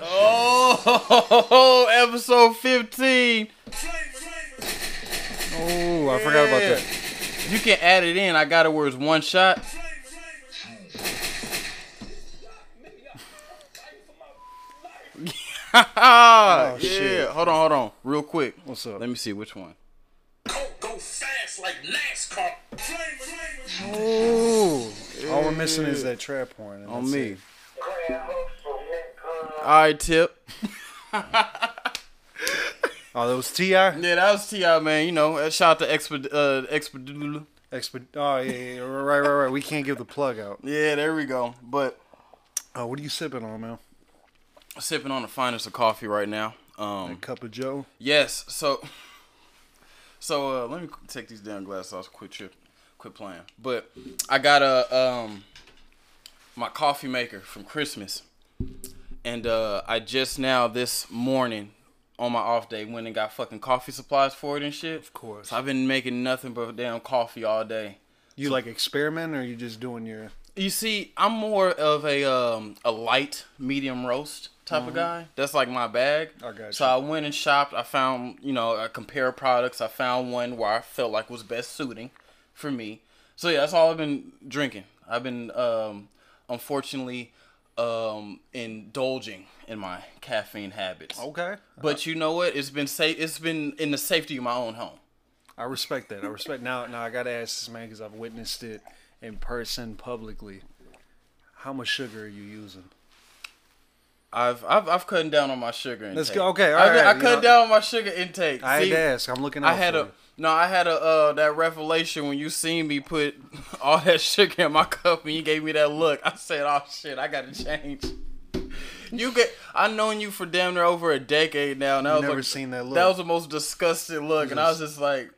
Oh, episode 15. Oh, I forgot about that. You can add it in. I got it where it's one shot. Oh, yeah. shit. Hold on, hold on. Real quick. What's up? Let me see which one. Coke go fast like NASCAR. Oh, all we're missing is that trap horn. and On me. it. Alright, tip. Oh, that was Ti. Yeah, that was T.I., man. You know, uh, shout out to Exped uh Exped Exped- oh yeah, yeah, right, right, right. We can't give the plug out. Yeah, there we go. But Oh, what are you sipping on, man? sipping on the finest of coffee right now. A Um cup of Joe. Yes. So, so uh, let me take these damn glasses off. Quit trip, quit playing. But I got a um my coffee maker from Christmas, and uh, I just now this morning on my off day went and got fucking coffee supplies for it and shit. Of course. So I've been making nothing but damn coffee all day. You like experiment, or you just doing your? You see, I'm more of a um a light medium roast type of guy. That's like my bag. Mm-hmm. I got So. I went and shopped. I found, you know, I compare products. I found one where I felt like was best suiting for me. So yeah, that's all I've been drinking. I've been um unfortunately um indulging in my caffeine habits. Okay. But you know what? It's been safe. It's been in the safety of my own home. I respect that. I respect. Now, now I gotta ask this man because I've witnessed it in person, publicly. How much sugar are you using? I've I've I've cut down on my sugar intake. Let's go. Okay, all I, I right, you cut know- down on my sugar intake. I See, had to ask. I'm looking I had a you. No. I had a uh that revelation when you seen me put all that sugar in my cup and you gave me that look. I said, "Oh shit, I gotta change." You get. I've known you for damn near over a decade now. And I was never like- seen that look. That was the most disgusting look, and I was just like,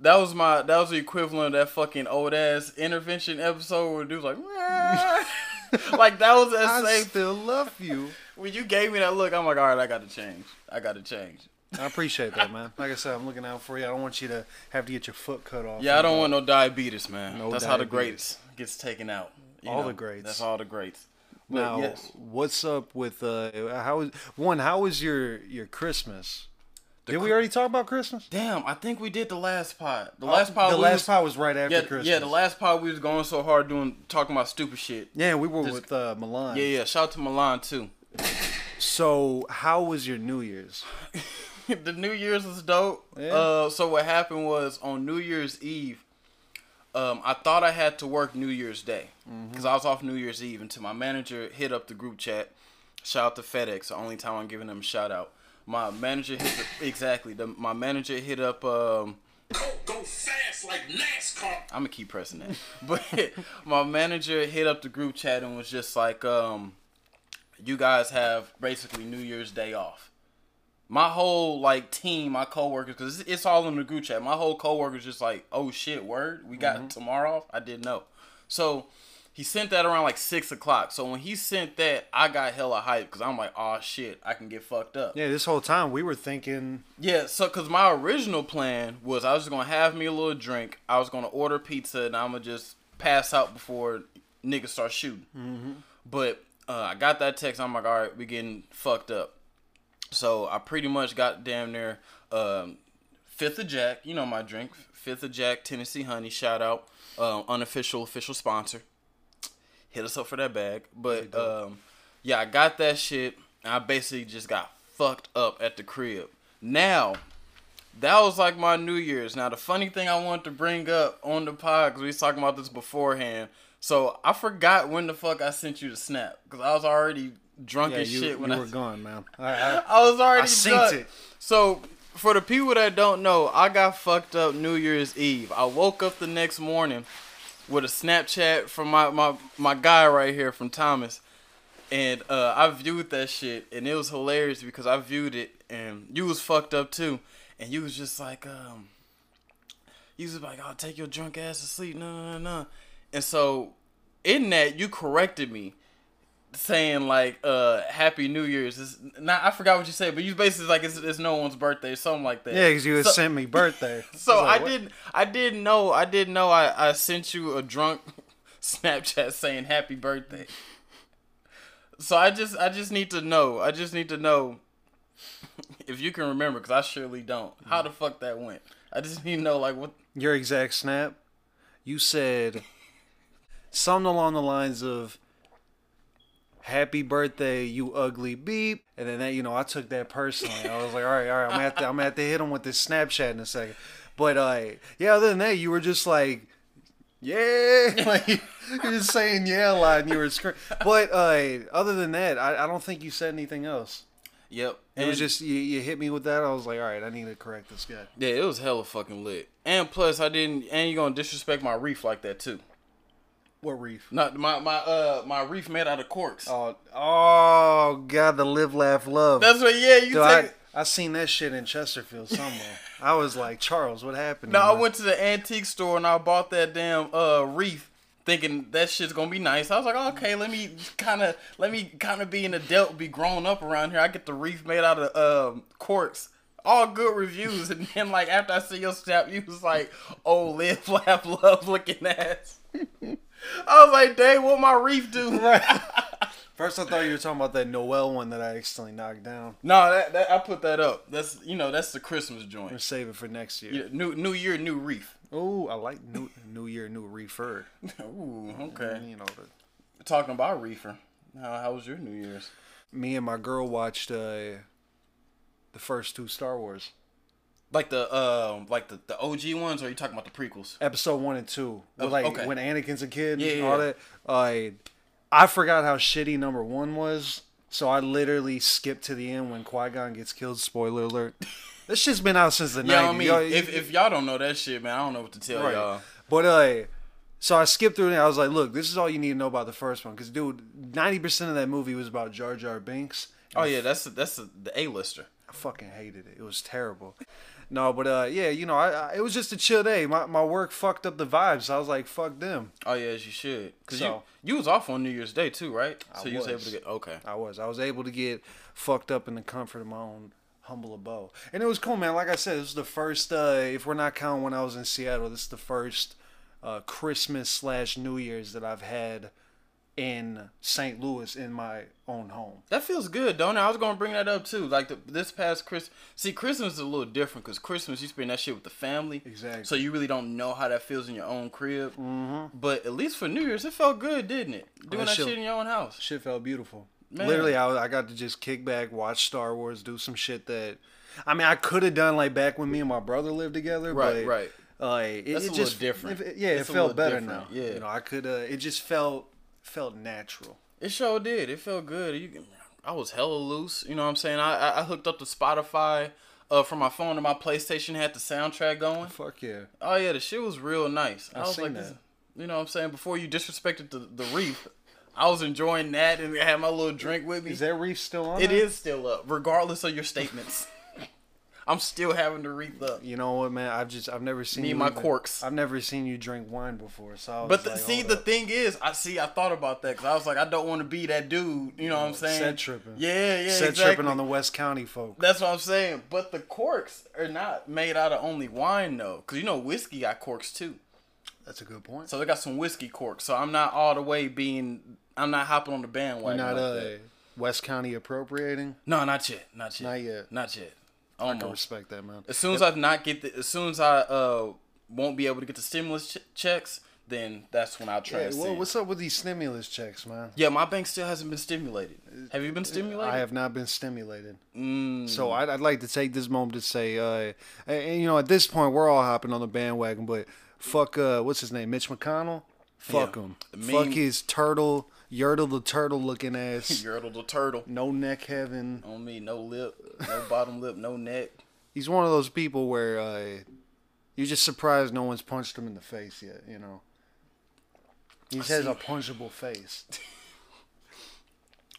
that was my that was the equivalent of that fucking old ass intervention episode where dude was like, like that was that I same. still love you. When you gave me that look, I'm like, all right, I got to change. I got to change. I appreciate that, man. Like I said, I'm looking out for you. I don't want you to have to get your foot cut off. Yeah, I don't want no diabetes, man. No that's how the diabetes. greats gets taken out. You All the greats. That's all the greats. But Now, yes, what's up with uh? How is one? How was your your Christmas? Did we already talk about Christmas? damn, I think we did the last pod. The last pod. The last was, part was right after Yeah, Christmas. yeah. The last pod we was going so hard doing talking about stupid shit. Yeah, we were Just- with uh, Milan. Yeah, yeah. Shout out to Milan too. So, how was your New Year's? the New Year's was dope. Yeah. Uh, so what happened was on New Year's Eve, um, I thought I had to work New Year's Day Mm-hmm. because I was off New Year's Eve until my manager hit up the group chat. Shout out to FedEx. The only time I'm giving them a shout out. My manager hit the, exactly. The, my manager hit up. Um, Coke go fast like NASCAR. I'm gonna keep pressing that. But my manager hit up the group chat and was just like, um, "You guys have basically New Year's Day off." My whole like team, my coworkers, because it's all in the group chat. My whole coworkers just like, "Oh shit, word, we got tomorrow off." I didn't know, so he sent that around like six o'clock. So when he sent that, I got hella hype because I'm like, "Oh shit, I can get fucked up." Yeah, this whole time we were thinking. Yeah, so because my original plan was I was just gonna have me a little drink. I was gonna order pizza and I'm gonna just pass out before niggas start shooting. Mm-hmm. But uh, I got that text. I'm like, all right, we getting fucked up. So I pretty much got damn near um, Fifth of Jack. You know my drink, Fifth of Jack Tennessee Honey. Shout out, um, unofficial official sponsor. Hit us up for that bag. But um, yeah, I got that shit. I basically just got fucked up at the crib. Now, that was like my New Year's. Now, the funny thing I wanted to bring up on the pod, because we was talking about this beforehand. So I forgot when the fuck I sent you the snap, because I was already drunk Yeah, as you, shit when you I were gone, man. I, I, I was already I drunk. it. So for the people that don't know, I got fucked up New Year's Eve. I woke up the next morning with a Snapchat from my my, my guy right here from Thomas. And uh, I viewed that shit and it was hilarious because I viewed it and you was fucked up too. And you was just like, um you was like, I'll take your drunk ass to sleep. No, no, no, no. And so in that you corrected me saying like uh happy new year's it's not i forgot what you said but you basically like it's, it's no one's birthday something like that yeah, because you had so, sent me birthday. so was like, i didn't i didn't know i didn't know i i sent you a drunk snapchat saying happy birthday So I just I just need to know. I just need to know if you can remember because I surely don't. How the fuck that went? I just need to know like what. Your exact snap. You said something along the lines of "Happy birthday, you ugly beep," and then that you know I took that personally. I was like, all right, all right, I'm gonna have to, I'm gonna have to hit him with this Snapchat in a second. But uh, yeah, other than that, you were just like, yeah, like you're just saying yeah a lot, and you were screaming. But uh, other than that, I, I don't think you said anything else. Yep. It was just you, you hit me with that. I was like, all right, I need to correct this guy. yeah, it was hella fucking lit. And plus, I didn't. And you're gonna disrespect my reef like that too? What reef? Not my my uh my reef made out of corks. Oh, oh, God, the live, laugh, love. That's what. Yeah, you Dude, take. I, I seen that shit in Chesterfield somewhere. I was like, Charles, what happened? No, I went to the antique store and I bought that damn uh reef, thinking that shit's gonna be nice. I was like, okay, let me kind of let me kind of be an adult, be grown up around here. I get the reef made out of um corks. All good reviews, and then like after I see your snap, you was like, "Oh, live, laugh, love, looking ass." I was like, "Dang, what my reef do?" First, I thought you were talking about that Noel one that I accidentally knocked down. no, that, that I put that up. That's you know that's the Christmas joint. saving for next year. Yeah, new New Year, new reef. Ooh, I like new New Year, new reefer. Ooh, okay. You know, the, Talking about reefer. How, how was your New Year's? me and my girl watched uh, the first two Star Wars, Like the um, like the, the OG ones, or are you talking about the prequels? episode one and two. With Oh, like okay. when Anakin's a kid, Yeah, and yeah, all yeah. that. Uh, I forgot how shitty number one was, so I literally skipped to the end when Qui Gon gets killed. Spoiler alert. This shit's been out since the Yeah, 90s. I mean, Y'all- if, if y'all don't know that shit, man, I don't know what to tell Right. y'all. But uh, so I skipped through it. I was like, look, this is all you need to know about the first one, because dude, ninety percent of that movie was about Jar Jar Binks. Oh yeah, that's that's the A lister. I fucking hated it. It was terrible. No, but uh, yeah, you know, I, I it was just a chill day. My my work fucked up the vibes. So I was like, fuck them. Oh yeah, as you should. Cause So- you you was off on New Year's Day too, right? I So you was able to get okay. I was. I was able to get fucked up in the comfort of my own humble abode, and it was cool, man. Like I said, this is the first. Uh, if we're not counting when I was in Seattle, this is the first uh, Christmas slash New Year's that I've had in St. Louis in my own home. That feels good, don't it? I was gonna bring that up too. Like the, this past Christmas, see, Christmas is a little different because Christmas you spend that shit with the family, Exactly. So you really don't know how that feels in your own crib. Mm-hmm. But at least for New Year's, it felt good, didn't it? Doing that that shit- shit in your own house. Shit felt beautiful. Man. Literally, I, I got to just kick back, watch Star Wars, do some shit that. I mean, I could have done like back when me and my brother lived together. Right, but, right. Uh, it, That's it a little just different. it- yeah, It's it felt better different, now. yeah. you know, I could. Uh, it just felt felt natural. It sure did. It felt good. You I was hella loose. You know what I'm saying? I I, hooked up to Spotify uh, from my phone to my PlayStation. Had the soundtrack going. Fuck yeah. Oh yeah, the shit was real nice. I, I was seen like, that. this, you know what I'm saying? Before you disrespected the the reef, I was enjoying that and I had my little drink with me. Is that reef still on? It is still up, regardless of your statements. I'm still having to up. You know what, man? I've just I've never seen Me you my even- corks. I've never seen you drink wine before. So But the, like, see, the up. thing is, I see. I thought about that because I was like, I don't want to be that dude. You know what I'm saying? set tripping. Yeah, yeah, set exactly. tripping on the West County folk. That's what I'm saying. But the corks are not made out of only wine though, because you know whiskey got corks too. That's a good point. So they got some whiskey corks. So I'm not all the way being. I'm not hopping on the bandwagon. not like uh. West County appropriating. No, not yet. Not yet. Not yet. Not yet. I can Almost. respect that, man. As soon as I not get the, as soon as I uh won't be able to get the stimulus ch- checks, then that's when I'll try Yeah, to well, what's up with these stimulus checks, man? Yeah, my bank still hasn't been stimulated. Have you been stimulated? I have not been stimulated. Mm. So I'd, I'd like to take this moment to say, uh, and, and, you know, at this point, we're all hopping on the bandwagon, but fuck, uh, what's his name, Mitch McConnell? Fuck Yeah. him. The Fuck his turtle, Yertle the turtle looking ass. Yertle the turtle no neck heaven. on me, no lip, no bottom lip, no neck. He's one of those people where uh, you're just surprised no one's punched him in the face yet. You know, he just has see. a punchable face.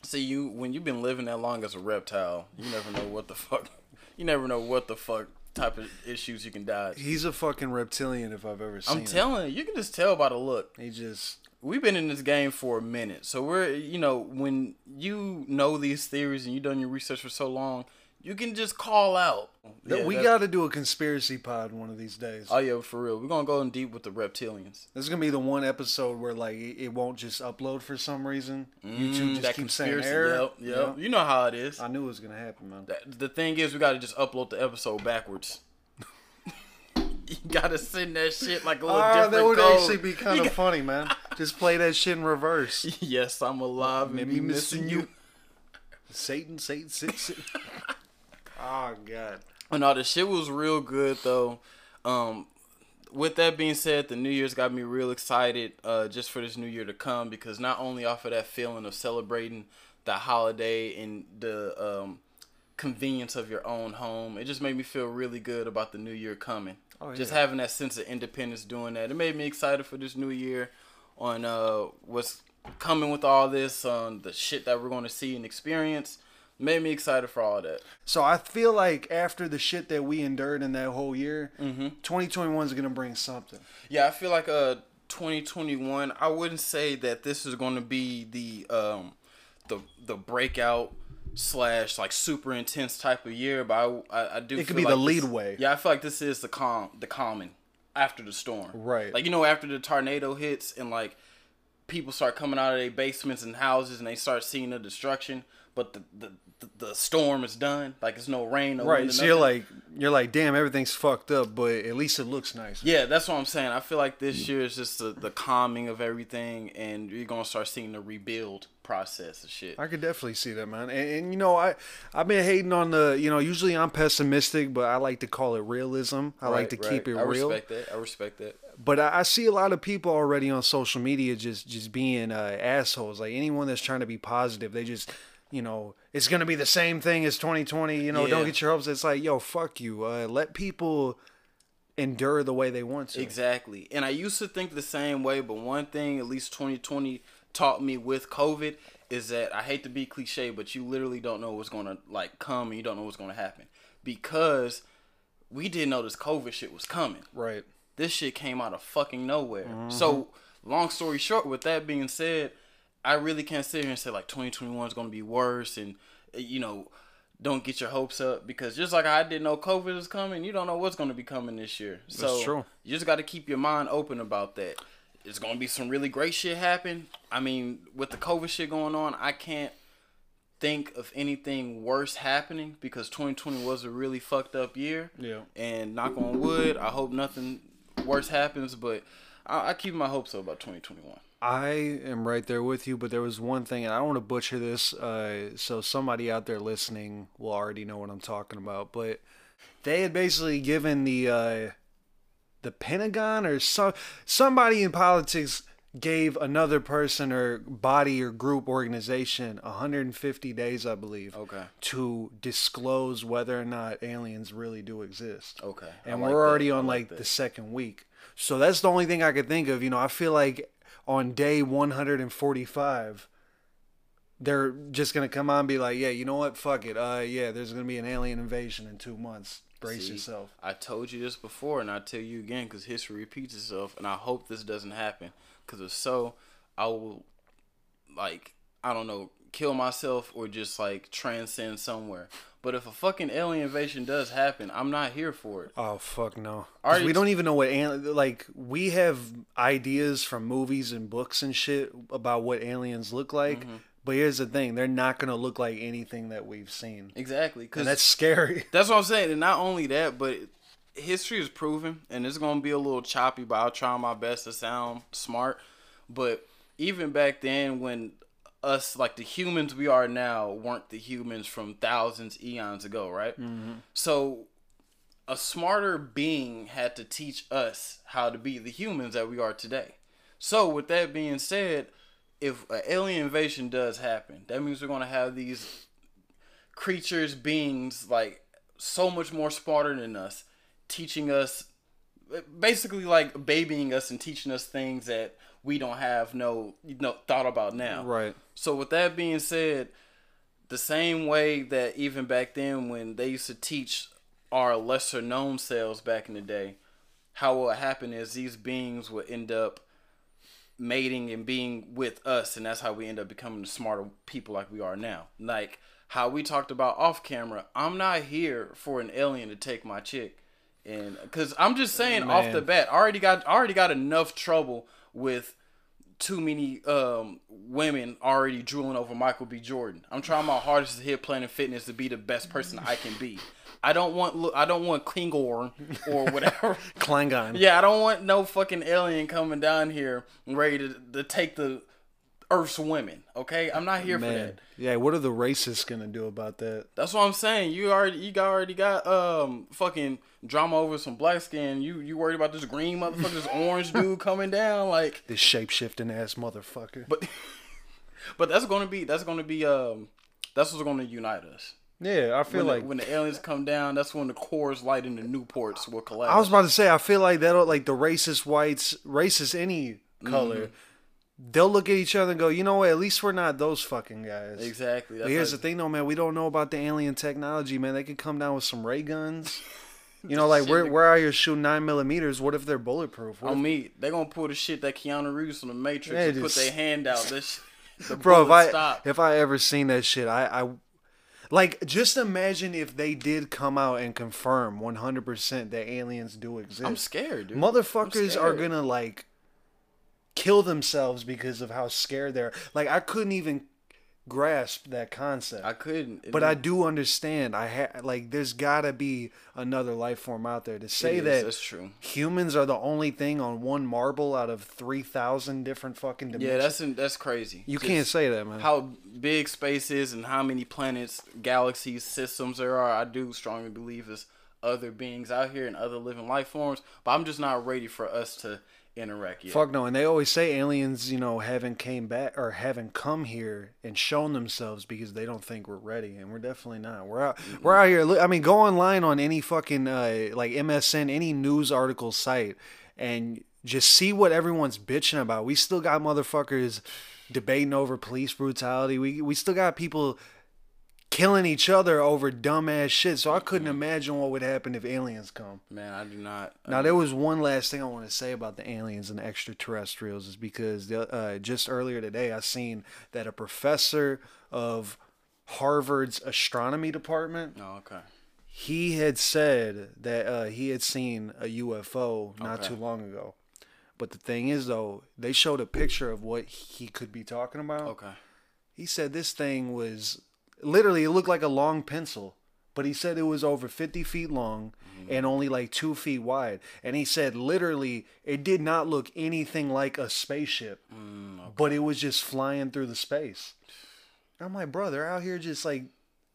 See, you when you've been living that long as a reptile, you never know what the fuck. You never know what the fuck type of issues you can dodge. He's a fucking reptilian if I've ever seen. I'm telling you, you can just tell by the look. He just we've been in this game for a minute. So we're you know, when you know these theories and you've done your research for so long, you can just call out. Yeah, we got to do a conspiracy pod one of these days. Oh yeah, for real. We're gonna go in deep with the reptilians. this is gonna be the one episode where like it, it won't just upload for some reason. YouTube just Mm, keeps saying error. Yep, yep. You know how it is. I knew it was gonna happen, man. That- The thing is, we gotta just upload the episode backwards. you gotta send that shit like a little Ah, different that would code. actually be kind of funny, man. Just play that shit in reverse. yes, I'm alive Maybe be missing missing you. you. Satan, Satan, Satan. Satan. oh god. Oh, no, the shit was real good though. Um, with that being said, the New Year's got me real excited uh, just for this new year to come because not only off of that feeling of celebrating the holiday and the um, convenience of your own home, it just made me feel really good about the new year coming. Oh, Just having that sense of independence doing that. It made me excited for this new year on uh, what's coming with all this, on the shit that we're going to see and experience. Made me excited for all that. So I feel like after the shit that we endured in that whole year, Mm-hmm. 2021 is gonna bring something. Yeah, I feel like uh 2021. I wouldn't say that this is going to be the um the the breakout slash like super intense type of year, but I I, I do. It could be the like this- lead way. Yeah, I feel like this is the calm the common after the storm. Right. Like you know after the tornado hits and like people start coming out of their basements and houses and they start seeing the destruction, but the the, the, the storm is done. Like it's no rain. No Right. So you're like you're like, damn, everything's fucked up, but at least it looks nice. Yeah, that's what I'm saying. I feel like this year is just the, the calming of everything, and you're gonna start seeing the rebuild process of shit. I could definitely see that, man. And, and you know, I I've been hating on the, you know, usually I'm pessimistic, but I like to call it realism. I like to Right, keep it I real. I respect that. I respect that. But I, I see a lot of people already on social media just just being uh, assholes. Like anyone that's trying to be positive, they just, you know, it's gonna be the same thing as 2020. You know, don't get your hopes. It's like, yo, fuck you. Uh, let people endure the way they want to. Exactly. And I used to think the same way, but one thing at least 2020 taught me with COVID is that I hate to be cliche, but you literally don't know what's gonna like come, and you don't know what's gonna happen because we didn't know this COVID shit was coming. Right. this shit came out of fucking nowhere. Mm-hmm. So, long story short, with that being said, I really can't sit here and say like 2021 is to be worse and uh, you know, don't get your hopes up because just like I didn't know COVID was coming, you don't know what's going to be coming this year. So, That's true. you just got to keep your mind open about that. It's going to be some really great shit happen. I mean, with the COVID shit going on, I can't think of anything worse happening because 2020 was a really fucked up year. Yeah. And knock on wood, I hope nothing worse happens, but I, I keep my hopes up about 2021. I am right there with you, but there was one thing, and I don't want to butcher this, uh, so somebody out there listening will already know what I'm talking about. But they had basically given the uh, the Pentagon or some somebody in politics gave another person or body or group organization 150 days, I believe, Okay. to disclose whether or not aliens really do exist Okay. And like we're that. already I on like like, the second week. So that's the only thing I could think of. You know, I feel like on day 145, they're just gonna come on and be like, "Yeah, you know what? Fuck it. Uh, yeah, there's gonna be an alien invasion in two months. Brace See, yourself." I told you this before, and I tell you again because history repeats itself, and I hope this doesn't happen. Because if so, I will, like, I don't know, kill myself or just like transcend somewhere. But if a fucking alien invasion does happen, I'm not here for it. Oh fuck no! Alright. we don't even know what. Like we have ideas from movies and books and shit about what aliens look like. Mm-hmm. But here's the thing: they're not gonna look like anything that we've seen, Exactly. Because and that's scary. That's what I'm saying. And not only that, but history is proven, and it's gonna be a little choppy, but I'll try my best to sound smart. But even back then, when us like the humans we are now weren't the humans from thousands eons ago, right? Mm-hmm. So a smarter being had to teach us how to be the humans that we are today. So with that being said, if an alien invasion does happen, that means we're gonna have these creatures, beings like so much more smarter than us, teaching us basically like babying us and teaching us things that we don't have no you know thought about now. Right. So with that being said, the same way that even back then when they used to teach our lesser known selves back in the day, how what would happen is these beings would end up mating and being with us, and that's how we end up becoming the smarter people like we are now. Like how we talked about off camera. I'm not here for an alien to take my chick, and because I'm just saying off the bat, I already got I already got enough trouble with too many um, women already drooling over Michael B. Jordan. I'm trying my hardest here, Planet Fitness, to be the best person I can be. I don't want look. I don't want Klingon or whatever. Klingon. yeah, I don't want no fucking alien coming down here ready to, to take the Earth's women. Okay, I'm not here for Man. that. Yeah, what are the racists gonna do about that? That's what I'm saying. You already you got already got um fucking drama over some black skin. You you worried about this green motherfucker, this orange dude coming down like This shape shifting ass motherfucker. but but that's gonna be that's gonna be um that's what's gonna unite us. yeah, I feel When, like the, when the aliens come down, that's when the cores light and the Newports will collapse. I was about to say, I feel like that'll like the racist whites, racist any color, Mm-hmm. They'll look at each other and go, you know what? At least we're not those fucking guys. exactly. But here's how- the thing, though, man. We don't know about the alien technology, man. They could come down with some ray guns. You know, like we're we're out here shooting nine millimeters. What if they're bulletproof? What on if- me, they're gonna pull the shit that Keanu Reeves from the Matrix Yeah, and put their hand out. This the bro, if I stop. if I ever seen that shit, I I like just imagine if they did come out and confirm 100 percent that aliens do exist. I'm scared, dude. Motherfuckers I'm are gonna like kill themselves because of how scared they're. Like I couldn't even grasp that concept. I couldn't. but I do understand. I ha- like there's gotta be another life form out there to say is, that that's true. humans are the only thing on one marble out of three thousand different fucking dimensions. Yeah, that's in, that's crazy. you Just can't say that, man. how big space is and how many planets, galaxies, systems there are. I do strongly believe there's other beings out here and other living life forms, but I'm just not ready for us to yet. Fuck no, and they always say aliens, you know, haven't came back or haven't come here and shown themselves because they don't think we're ready, and we're definitely not. We're out, we're out here. I mean, go online on any fucking uh, like MSN, any news article site, and just see what everyone's bitching about. We still got motherfuckers debating over police brutality. We we still got people killing each other over dumbass shit. So I couldn't imagine what would happen if aliens come. Man, I do not. Now there was one last thing I want to say about the aliens and the extraterrestrials is because the, uh, just earlier today I seen that a professor of Harvard's astronomy department Oh, okay. he had said that uh, he had seen a UFO not Okay. too long ago. But the thing is though, they showed a picture of what he could be talking about. Okay. He said this thing was literally it looked like a long pencil, but he said it was over 50 feet long mm-hmm. and only like two feet wide. And he said literally it did not look anything like a spaceship, mm, but it was just flying through the space. I'm like, bro, they're out here just like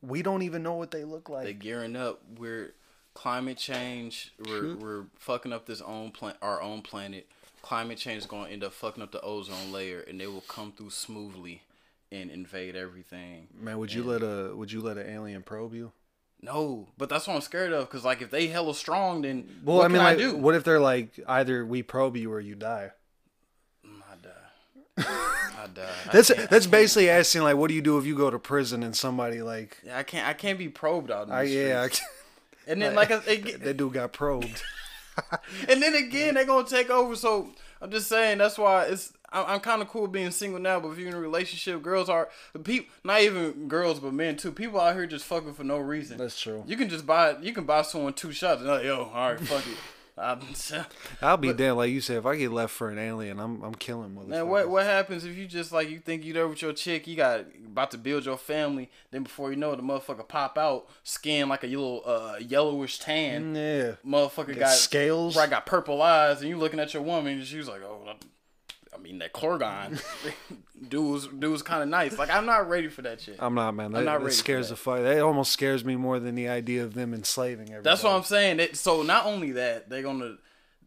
we don't even know what they look like. they're gearing up. We're climate change. We're we're fucking up this own plan, our own planet. Climate change is going to end up fucking up the ozone layer, and they will come through smoothly and invade everything. Man, would you let a would you let an alien probe you? No, but that's what I'm scared of. Cause like if they hella strong, then Well, what I mean, can like, I do? what if they're like either we probe you or you die? Mm, I die. I die. I That's can't- that's basically asking like, what do you do if you go to prison and somebody like, Yeah, I can't. I can't be probed out in I, yeah. And then like, I, it, that dude got probed. and then again they're gonna take over. So I'm just saying that's why it's. I'm, I'm kind of cool being single now, but if you're in a relationship, girls are the people. Not even girls, but men too. People out here just fucking for no reason. That's true. You can just buy. You can buy someone two shots. And like, yo, all right, fuck it. I'm, I'll be damned. Like you said, if I get left for an alien, I'm I'm killing motherfuckers. Man, what what happens if you just like you think you there with your chick, you got about to build your family, then before you know it, the motherfucker pop out, skin like a little uh, yellowish tan, Yeah. motherfucker got scales? right? Got purple eyes, and you looking at your woman, and she's like, oh, I mean that Clorgon, dude was dude was kind of nice. Like I'm not ready for that shit. I'm not, man. That, not ready for scares the fuck. That almost scares me more than the idea of them enslaving everybody. That's what I'm saying. It, so not only that, they're gonna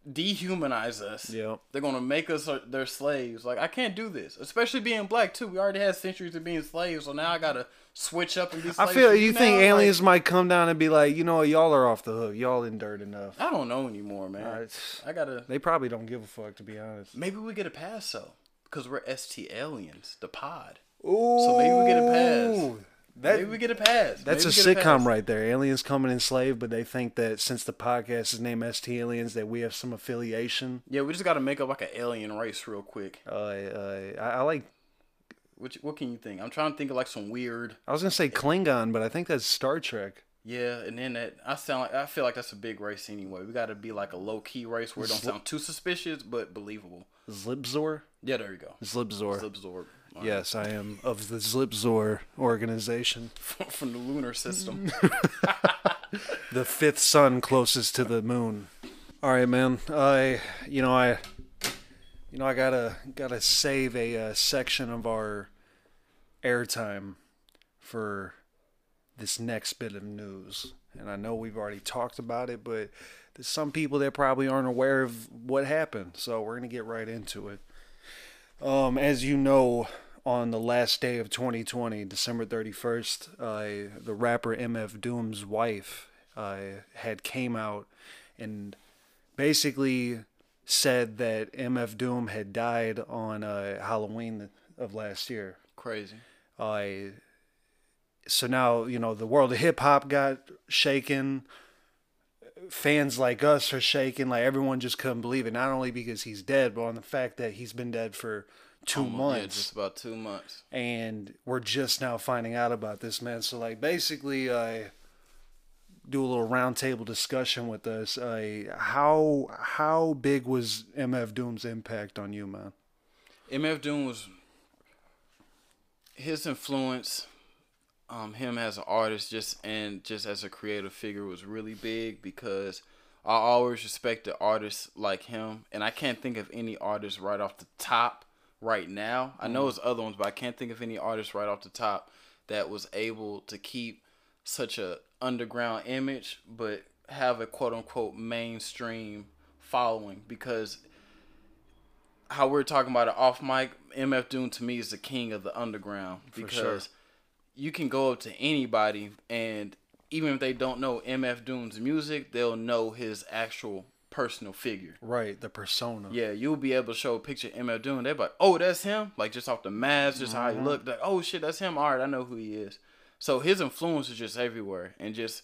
dehumanize us. Yep. They're gonna make us uh, their slaves. Like I can't do this, especially being black too. We already had centuries of being slaves, so now I gotta switch up and be. I feel you now? think Like, aliens might come down and be like, you know, y'all are off the hook. Y'all endured enough. I don't know anymore, man. Alright. I gotta. They probably don't give a fuck, to be honest. Maybe we get a pass though, because we're ST aliens, the pod. Ooh, So maybe we get a pass. That- maybe we get a pass. That's Maybe a sitcom pass. right there. Aliens coming enslaved, but they think that since the podcast is named ST Aliens, that we have some affiliation. Yeah, we just got to make up like an alien race real quick. Uh, uh, I, I like. Which what can you think? I'm trying to think of like some weird. I was gonna say eh, Klingon, but I think that's Star Trek. Yeah, and then that I sound like I feel like that's a big race anyway. We got to be like a low key race where it don't sound too suspicious but believable. Zlibzor. Yeah, there you go. Zlibzor. Zlibzorb. Yes, I am of the Zlibzor organization, From the lunar system. the fifth sun closest to the moon. All right, man. I, you know, I, you know, I gotta gotta save a uh, section of our airtime for this next bit of news. And I know we've already talked about it, but there's some people that probably aren't aware of what happened. So we're gonna get right into it. Um, as you know, on the last day of 2020, December 31st, uh, the rapper MF Doom's wife uh, had came out and basically said that MF Doom had died on uh, Halloween of last year. Crazy. Uh, so now you know the world of hip hop got shaken. Fans like us are shaken. Like everyone just couldn't believe it. Not only because he's dead, but on the fact that he's been dead for two Almost- months Yeah, just about two months. and we're just now finding out about this man. So like basically, I do a little roundtable discussion with us. Uh, how how big was MF Doom's impact on you, man? MF Doom was his influence, um, him as an artist, just and just as a creative figure was really big because I always respected artists like him, and I can't think of any artist right off the top right now. I know it's other ones, but I can't think of any artist right off the top that was able to keep such a underground image, but have a quote unquote mainstream following because how we're talking about it off mic, MF Doom to me is the king of the underground because sure. you can go up to anybody and even if they don't know MF Doom's music, they'll know his actual personal figure. Right, the persona. Yeah, you'll be able to show a picture of MF Doom. They're like, oh, that's him. Like just off the mask, just how he mm-hmm. looked. Like, oh shit, that's him. All right, I know who he is. So his influence is just everywhere, and just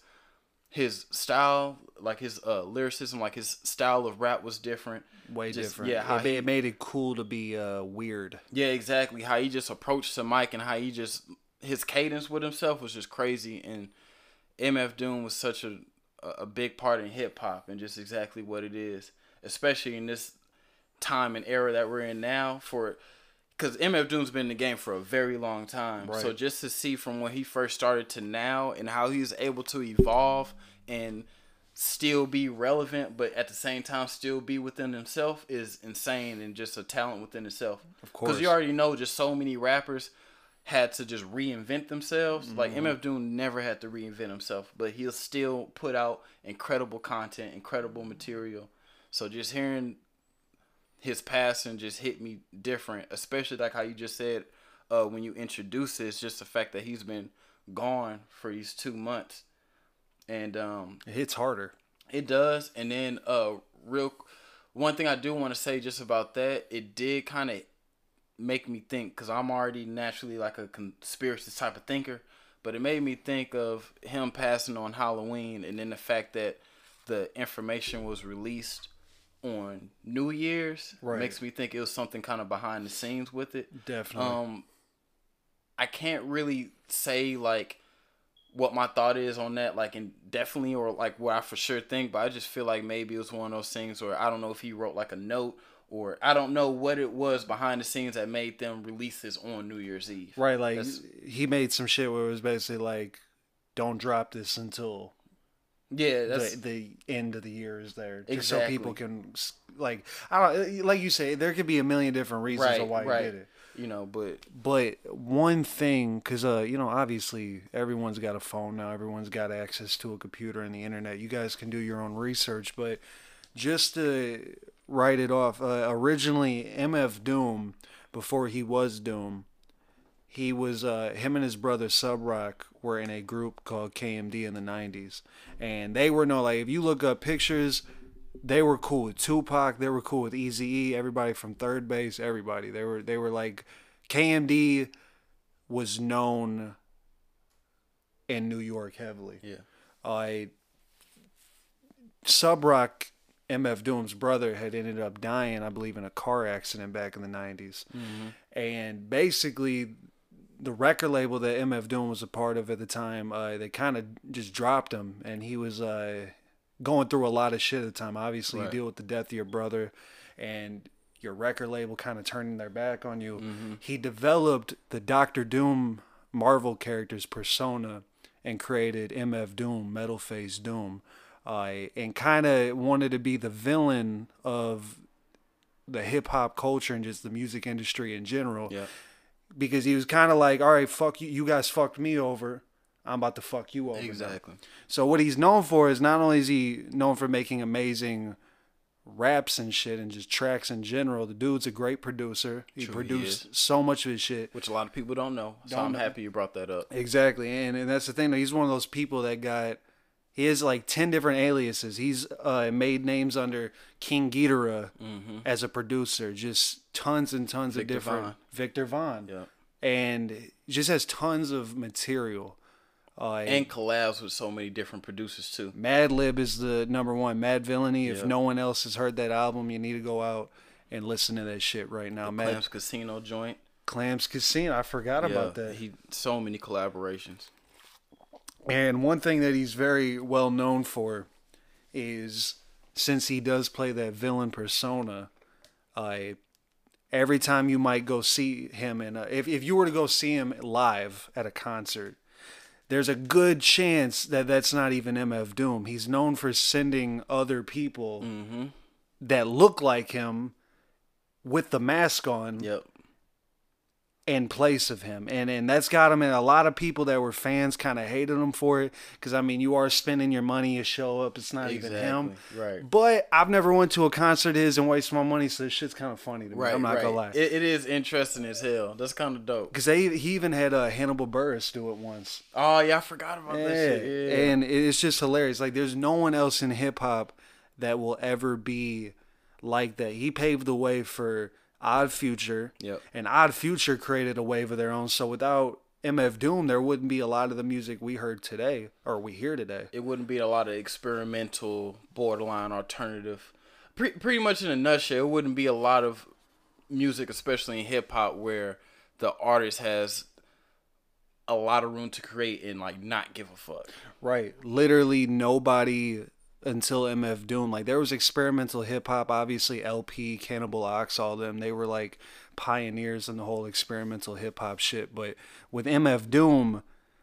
his style, like his uh, lyricism, like his style of rap was different. way Just- different. Yeah, how it, he- it made it cool to be uh, weird. Yeah, exactly. How he just approached the mic and how he just his cadence with himself was just crazy. And MF Doom was such a a big part in hip hop and just exactly what it is, especially in this time and era that we're in now. For because MF Doom's been in the game for a very long time, so just to see from when he first started to now and how he's able to evolve and still be relevant, but at the same time still be within himself is insane and just a talent within itself. Of course, Because you already know, just so many rappers had to just reinvent themselves. Mm-hmm. Like MF Doom never had to reinvent himself, but he'll still put out incredible content, incredible material. So just hearing his passing just hit me different, especially like how you just said uh, when you introduce this, just the fact that he's been gone for these two months, and um, It hits harder. it does. And then uh real one thing I do want to say just about that, it did kind of make me think cuz I'm already naturally like a conspiracy type of thinker, but it made me think of him passing on Halloween and then the fact that the information was released on New Year's Right. makes me think it was something kind of behind the scenes with it. Definitely. Um, I can't really say like what my thought is on that, like, and definitely or like what I for sure think, but I just feel like maybe it was one of those things where I don't know if he wrote like a note or I don't know what it was behind the scenes that made them release this on New Year's Eve. right, like That's- he made some shit where it was basically like, don't drop this until Yeah, that's the, the end of the year is there, just so people can like I don't like you say there could be a million different reasons right, of why right. he did it. You know, but But one thing, because uh, you know, obviously everyone's got a phone now. Everyone's got access to a computer and the internet. You guys can do your own research. But just to write it off, uh, originally MF Doom, before he was Doom, he was uh, him and his brother Subroc were in a group called KMD in the '90s, and they were no like if you look up pictures. They were cool with Tupac. They were cool with Easy E. Everybody from 3rd Bass. Everybody. They were. They were like KMD was known in New York heavily. Yeah. I Subroc MF Doom's brother had ended up dying, I believe, in a car accident back in the 90s. And basically, the record label that MF Doom was a part of at the time, uh, they kind of just dropped him, and he was uh, going through a lot of shit at the time. Obviously, Right. you deal with the death of your brother, and your record label kind of turning their back on you. He developed the Doctor Doom Marvel character's persona and created MF Doom, Metal Face Doom, uh, and kind of wanted to be the villain of the hip hop culture and just the music industry in general Yeah. Because he was kind of like, all right, fuck you, you guys fucked me over. I'm about to fuck you over. now." Exactly. So what he's known for is not only is he known for making amazing raps and shit and just tracks in general. The dude's a great producer. He True, he produced so much of his shit. Which a lot of people don't know. So Don't I'm know. happy you brought that up. Exactly, and and that's the thing. He's one of those people that got. He has like ten different aliases. He's uh, made names under King Ghidorah as a producer. Just tons and tons Mm-hmm. Victor of different Vaughn. Viktor Vaughn. Yeah. and just has tons of material. Uh, And collabs with so many different producers too. Madlib is the number one. Madvillainy. If Yeah. no one else has heard that album, you need to go out and listen to that shit right now. Mad Clams Casino joint. Clams Casino. I forgot about that. He so many collaborations. And one thing that he's very well known for is since he does play that villain persona, I every time you might go see him and if if you were to go see him live at a concert, there's a good chance that that's not even MF Doom. He's known for sending other people mm-hmm. that look like him with the mask on Yep. In place of him and and that's got him and a lot of people that were fans kind of hated him for it because i mean you are spending your money to show up it's not even him right. but i've never went to a concert of his and waste my money so this shit's kind of funny to me Right. i'm not right. gonna lie It, it is interesting as hell. That's kind of dope. because they he even had uh, hannibal buress do it once Oh yeah, I forgot about that shit. Yeah. and it's just hilarious like there's no one else in hip-hop that will ever be like that he paved the way for odd future Yep. and odd future created a wave of their own so without mf doom there wouldn't be a lot of the music we heard today or we hear today it wouldn't be a lot of experimental, borderline alternative. Pre- pretty much in a nutshell, it wouldn't be a lot of music, especially in hip hop, where the artist has a lot of room to create and like not give a fuck. Right. Literally nobody until MF Doom. Like there was experimental hip hop, obviously El-P, Cannibal Ox, all them. They were like pioneers in the whole experimental hip hop shit. But with MF Doom,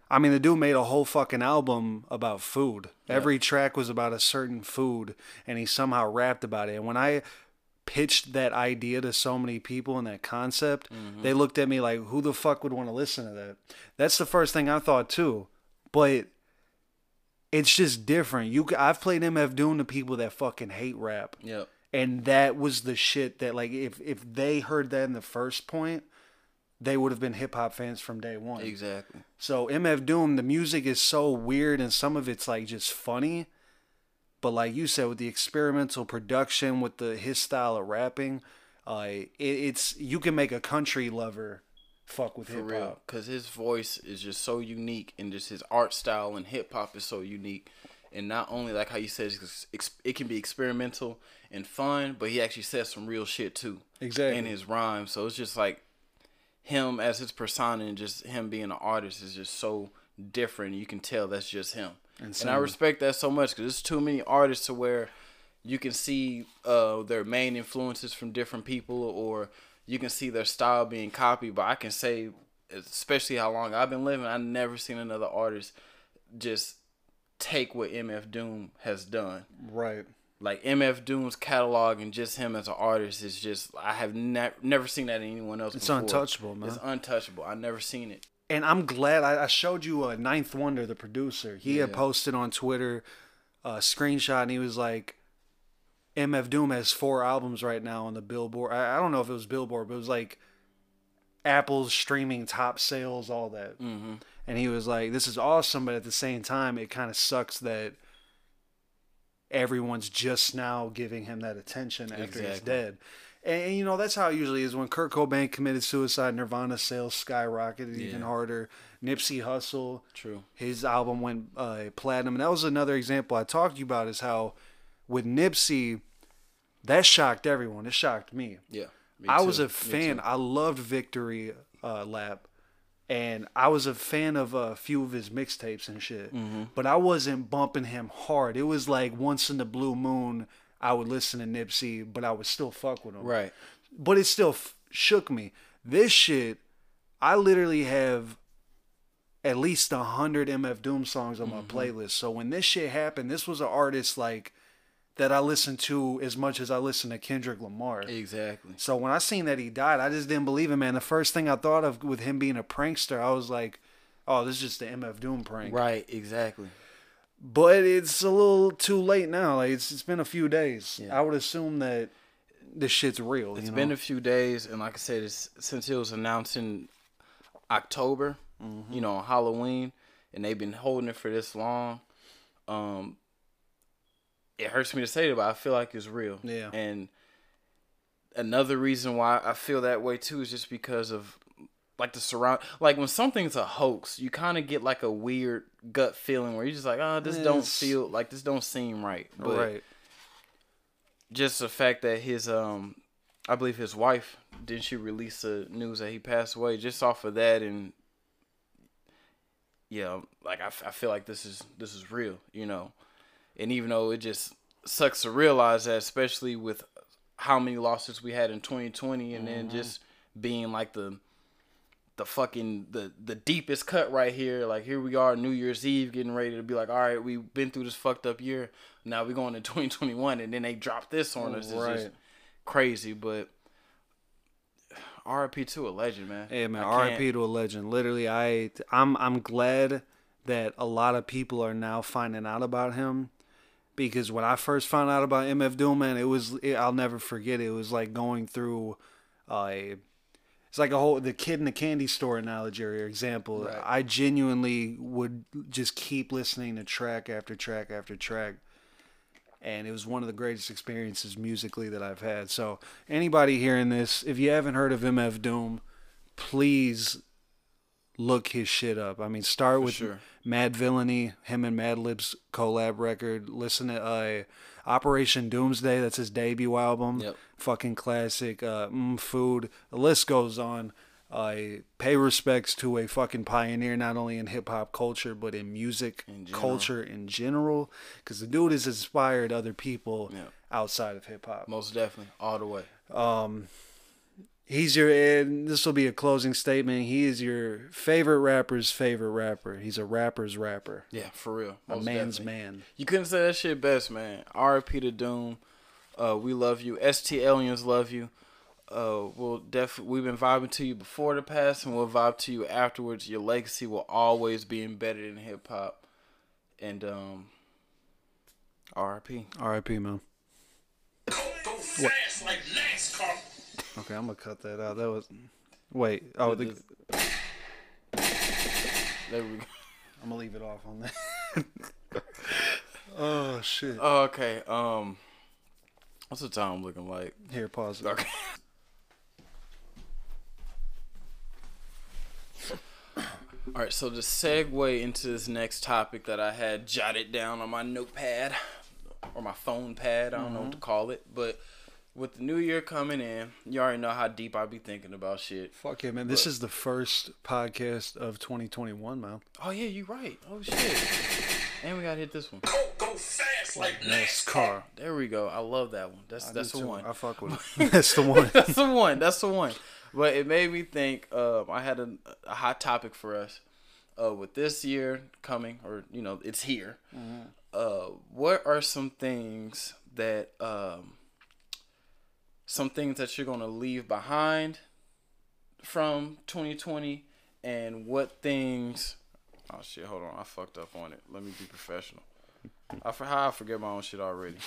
I mean the dude made a whole fucking album about food. Every track was about a certain food and he somehow rapped about it. And when I pitched that idea to so many people and that concept, mm-hmm. they looked at me like, who the fuck would want to listen to that? That's the first thing I thought too. But it's just different. You, I've played MF Doom to people that fucking hate rap, Yep. and that was the shit that like if if they heard that in the first point, they would have been hip hop fans from day one. Exactly. So MF Doom, the music is so weird, and some of it's like just funny. But like you said, with the experimental production, with the his style of rapping, uh, it, it's you can make a country lover fuck with For hip real. hop. Because his voice is just so unique and just his art style and hip hop is so unique. And not only like how you said, it can be experimental and fun, but he actually says some real shit too. Exactly. In his rhymes. So it's just like him as his persona and just him being an artist is just so different. You can tell that's just him. And I respect that so much because there's too many artists to where you can see uh, their main influences from different people or you can see their style being copied. But I can say, especially how long I've been living, I've never seen another artist just take what MF Doom has done. Right. Like MF Doom's catalog and just him as an artist is just I have ne- never seen that in anyone else. It's before. untouchable, man. It's untouchable. I never seen it. and I'm glad I, I showed you uh, 9th Wonder, the producer. He had posted on Twitter a screenshot, and he was like, "MF Doom has four albums right now on the Billboard. I, I don't know if it was Billboard, but it was like Apple's streaming top sales, all that." Mm-hmm. And he was like, "This is awesome, but at the same time, it kind of sucks that." Everyone's just now giving him that attention after he's dead. And, and, you know that's how it usually is. When Kurt Cobain committed suicide, Nirvana sales skyrocketed even harder. Nipsey Hussle, True. his album went uh, platinum, and that was another example I talked to you about. Is how with Nipsey, that shocked everyone. It shocked me. Yeah. me I was a fan. I loved Victory uh, Lap, and I was a fan of a few of his mixtapes and shit. Mm-hmm. But I wasn't bumping him hard. It was like once in the blue moon, I would listen to Nipsey, but I would still fuck with him. Right. But it still f- shook me. This shit, I literally have at least a hundred MF Doom songs on my Mm-hmm. playlist. So when this shit happened, this was an artist like that I listen to as much as I listen to Kendrick Lamar. Exactly. So when I seen that he died, I just didn't believe him, man. The first thing I thought of with him being a prankster, I was like, "Oh, this is just the MF Doom prank." Right. Exactly. But it's a little too late now. Like it's, it's been a few days. Yeah. I would assume that this shit's real. It's you know? been a few days, and like I said, it's, since it was announced in October, Mm-hmm. you know, Halloween, and they've been holding it for this long. Um, it hurts me to say it, but I feel like it's real. Yeah. And another reason why I feel that way too is just because of like the surround like when something's a hoax, you kind of get like a weird gut feeling where you're just like, oh, this don't feel like this don't seem right. But right. just the fact that his um I believe his wife didn't she release the news that he passed away just off of that and yeah like I, f- I feel like this is this is real you know and even though it just sucks to realize that especially with how many losses we had in 2020 and then mm-hmm. just being like the the fucking the the deepest cut right here like here we are new year's eve getting ready to be like all right we've been through this fucked up year now we're going to 2021 and then they drop this on us it's just Right. crazy but RIP to a legend man Hey man, RIP to a legend. Literally, I I'm I'm glad that a lot of people are now finding out about him. Because when I first found out about MF Doom, man, it was it, I'll never forget. It. it was like going through, uh, a, it's like a whole the kid in the candy store analogy or example. Right. I genuinely would just keep listening to track after track after track, and it was one of the greatest experiences musically that I've had. So anybody hearing this, if you haven't heard of MF Doom, please look his shit up. I mean, start with sure. Madvillainy, him and Madlib's collab record. Listen to uh, Operation Doomsday. That's his debut album. Yep. Fucking classic. Uh, mm, food. The list goes on. Uh, pay respects to a fucking pioneer, not only in hip hop culture but in music general. culture in general. Because the dude has inspired other people Yep. outside of hip hop. most definitely all the way He's your, and this will be a closing statement. He is your favorite rapper's favorite rapper. He's a rapper's rapper. yeah for real A man's definitely. man. You couldn't say that shit best, man. rp to Doom. Uh, we love you. ST Aliens love you. Uh, we'll definitely we've been vibing to you before the past, and we'll vibe to you afterwards. Your legacy will always be embedded in hip hop. And um, RIP. R.I.P. Man. Go, go fast like NASCAR. Okay, I'm gonna cut that out. That was. Wait. Oh, the, There we go. I'm gonna leave it off on that. oh shit. Oh, okay. Um, what's the time looking like? Here, pause. it. Okay. All right, so to segue into this next topic that I had jotted down on my notepad or my phone pad, I don't know what to call it, but with the new year coming in, you already know how deep I be thinking about shit. Fuck yeah, man. This is the first podcast of 2021, man. Oh yeah, you right. Oh shit. And we gotta hit this one. Go, go fast like NASCAR. There we go. I love that one. That's that's the too. one. I fuck with it. That's the one. That's the one. That's the one. But it made me think. Um, I had a, a hot topic for us. Uh, with this year coming, or you know, it's here. Uh, what are some things that um, some things that you're gonna leave behind from 2020, and what things? Oh shit! Hold on, I fucked up on it. Let me be professional. I for how I forget my own shit already.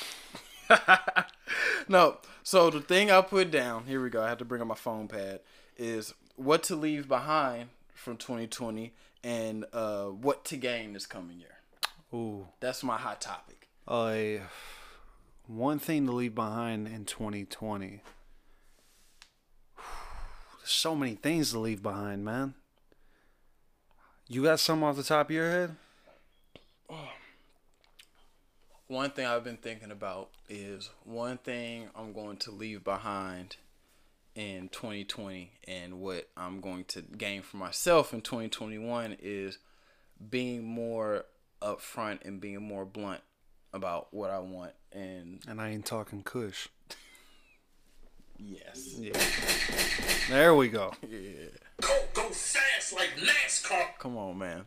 no. So the thing I put down, here we go. I had to bring up my phone pad. Is what to leave behind from 2020 and uh, what to gain this coming year. Ooh. That's my hot topic. Uh, one thing to leave behind in 2020. so many things to leave behind, man. You got some off the top of your head? One thing I've been thinking about is one thing I'm going to leave behind in 2020 and what I'm going to gain for myself in 2021 is being more upfront and being more blunt about what I want and And I ain't talking Kush. yes. Yeah. There we go. Yeah. Go, go fast like NASCAR. Come on, man.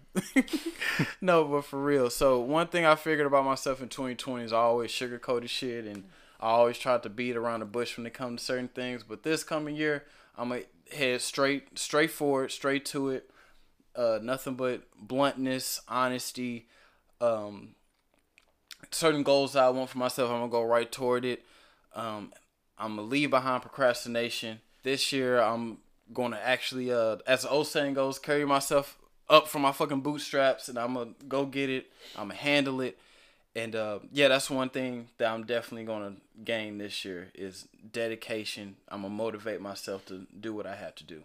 no, but for real. So one thing I figured about myself in 2020 is I always sugarcoated shit and I always tried to beat around the bush when it comes to certain things. But this coming year, I'm gonna head straight, straight forward, straight to it. Uh, nothing but bluntness, honesty. Um, certain goals that I want for myself, I'm gonna go right toward it. Um, I'm gonna leave behind procrastination. This year, I'm gonna actually, uh, as the old saying goes, carry myself up from my fucking bootstraps, and I'm gonna go get it. I'm gonna handle it, and uh, yeah, that's one thing that I'm definitely gonna gain this year is dedication. I'm gonna motivate myself to do what I have to do,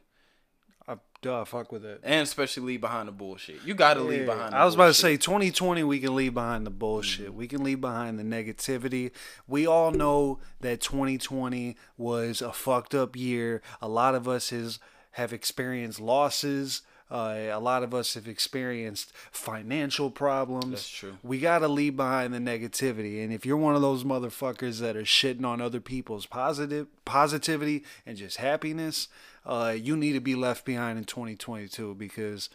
I, duh, I fuck with it. and especially leave behind the bullshit. You gotta leave behind. The I was about to say 2020 we can leave behind the bullshit. Mm-hmm. We can leave behind the negativity. We all know that 2020 was a fucked up year. A lot of us has have experienced losses. Uh, a lot of us have experienced financial problems. That's true. We got to leave behind the negativity. And if you're one of those motherfuckers that are shitting on other people's positive positivity and just happiness, uh, you need to be left behind in 2022 because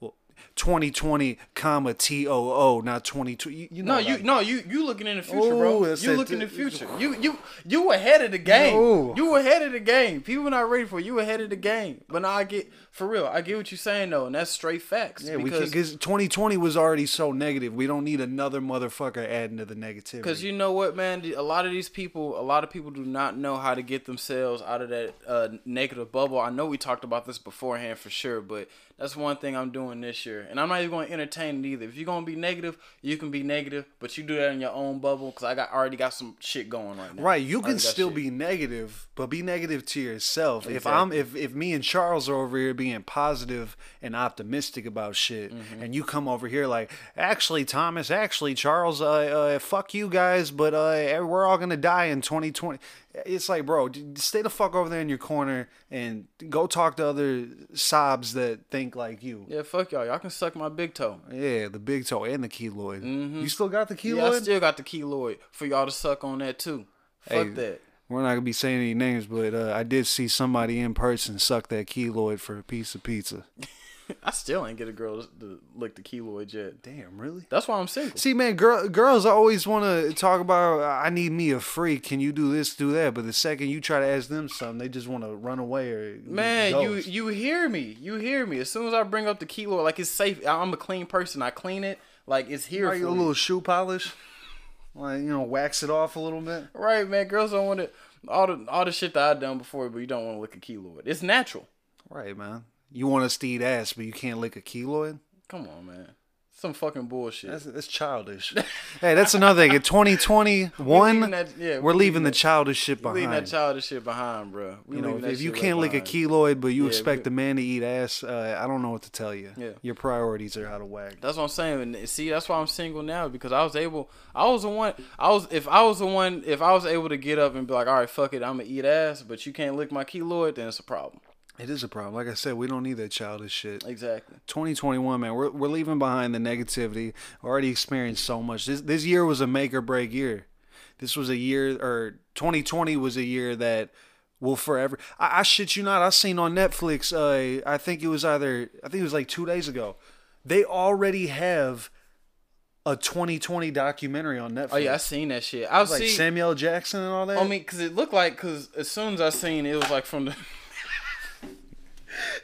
well, 2020, comma T O O, not 22. You, you know No, you I- no you you looking in the future, bro. You looking in the future. You you you ahead of the game. No. You ahead of the game. People not ready for you ahead of the game. But now I get for real. I get what you're saying though, and that's straight facts. Yeah, we because because 2020 was already so negative. We don't need another motherfucker adding to the negativity. Because you know what, man? A lot of these people, a lot of people do not know how to get themselves out of that uh, negative bubble. I know we talked about this beforehand for sure, but that's one thing I'm doing this year. And I'm not even going to entertain it either. If you're going to be negative, you can be negative, but you do that in your own bubble because I got already got some shit going right now. Right, you can still shit. be negative, but be negative to yourself. If I'm if if me and Charles are over here being positive and optimistic about shit, Mm-hmm. and you come over here like, actually Thomas, actually Charles, uh, uh fuck you guys, but uh we're all gonna die in 2020. It's like, bro, stay the fuck over there in your corner and go talk to other sobs that think like you. Yeah, fuck y'all. Y'all can suck my big toe. Yeah, the big toe and the keloid. You still got the keloid? Mm-hmm. Yeah, I still got the keloid for y'all to suck on that too. Fuck Hey, that. We're not gonna be saying any names, but uh, I did see somebody in person suck that keloid for a piece of pizza. I still ain't get a girl to lick the keloid yet. Damn, really? That's why I'm single. See, man, girl, girls always want to talk about. I need me a freak. Can you do this, do that? But the second you try to ask them something, they just want to run away or Man, ghost. you you hear me. You hear me. As soon as I bring up the keloid, like it's safe. I'm a clean person. I clean it. Like it's here Like for a little shoe polish, like you know, wax it off a little bit. Right, man. Girls don't want to all the all the shit that I've done before, but you don't want to lick a keloid. It's natural. Right, man. You want to eat ass, but you can't lick a keloid. Come on, man. Some fucking bullshit. That's, that's childish. hey, that's another thing. In 2021, we're that- yeah, leaving, we're leaving the childish shit behind. We leaving that childish shit behind, bro. We You know, if, you can't right lick a keloid, but you Yeah, expect we- a man to eat ass, uh, I don't know what to tell you. Yeah. Your priorities are out of whack. That's what I'm saying. And see, that's why I'm single now because I was able. I was the one. I was if I was the one. If I was able to get up and be like, all right, fuck it, I'm gonna eat ass, but you can't lick my keloid, then it's a problem. It is a problem. Like I said, we don't need that childish shit. Exactly. 2021, man, we're, we're leaving behind the negativity. Already experienced so much. This this year was a make or break year. This was a year, or 2020 was a year that will forever. I, I shit you not. I seen on Netflix. Uh, I think it was either. I think it was like two days ago. They already have a 2020 documentary on Netflix. Oh yeah, I seen that shit. I was like see. Samuel Jackson and all that. I mean, cause it looked like, cause as soon as I seen, it was like from the.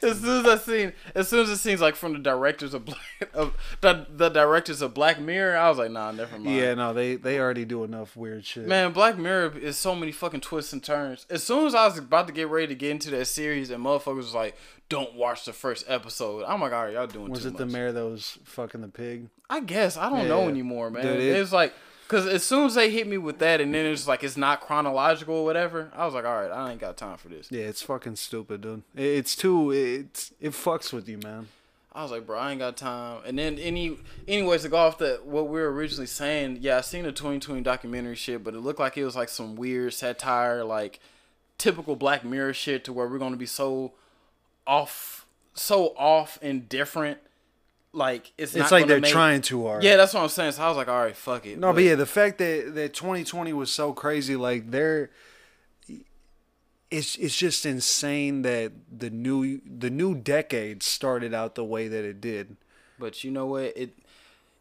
as soon as I seen, as soon as it seems like from the directors of Black, of the the directors of Black Mirror, I was like, nah, never mind. yeah, no, they they already do enough weird shit. Man, Black Mirror is so many fucking twists and turns. As soon as I was about to get ready to get into that series, and motherfuckers was like, "Don't watch the first episode." I'm like, "All right, y'all doing was it the mayor that was fucking the pig? I guess I don't know anymore, man. Dude, it- it's like Cause as soon as they hit me with that, and then it's like it's not chronological or whatever, I was like, all right, I ain't got time for this. Yeah, it's fucking stupid, dude. It's too. It's it fucks with you, man. I was like, bro, I ain't got time. And then any, anyways, to go off that what we were originally saying, yeah, I seen the 2020 documentary shit, but it looked like it was like some weird satire, like typical Black Mirror shit, to where we're gonna be so off, so off and different. Like it's It's not like they're make- trying too hard. Yeah, that's what I'm saying. So I was like, all right, fuck it. No, but yeah, the fact that that 2020 was so crazy, like they're, it's it's just insane that the new the new decade started out the way that it did. But you know what? It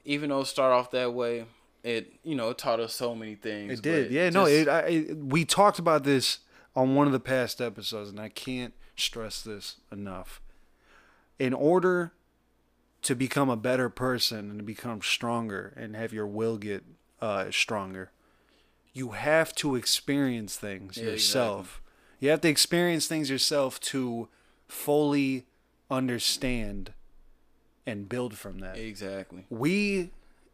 even though it started off that way, it you know it taught us so many things. It did, but yeah. No, it, I, it. We talked about this on one of the past episodes, and I can't stress this enough. In order to become a better person and to become stronger and have your will get uh, stronger, you have to experience things Yeah, yourself. You have to experience things yourself to fully understand and build from that exactly. we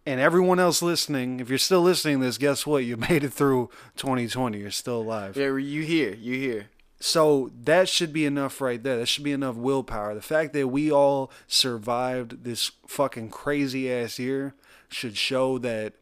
and everyone else listening, if you're still listening to this, guess what? You made it through 2020. You're still alive. Yeah, you here, you here. So that should be enough right there. That should be enough willpower. The fact that we all survived this fucking crazy ass year should show that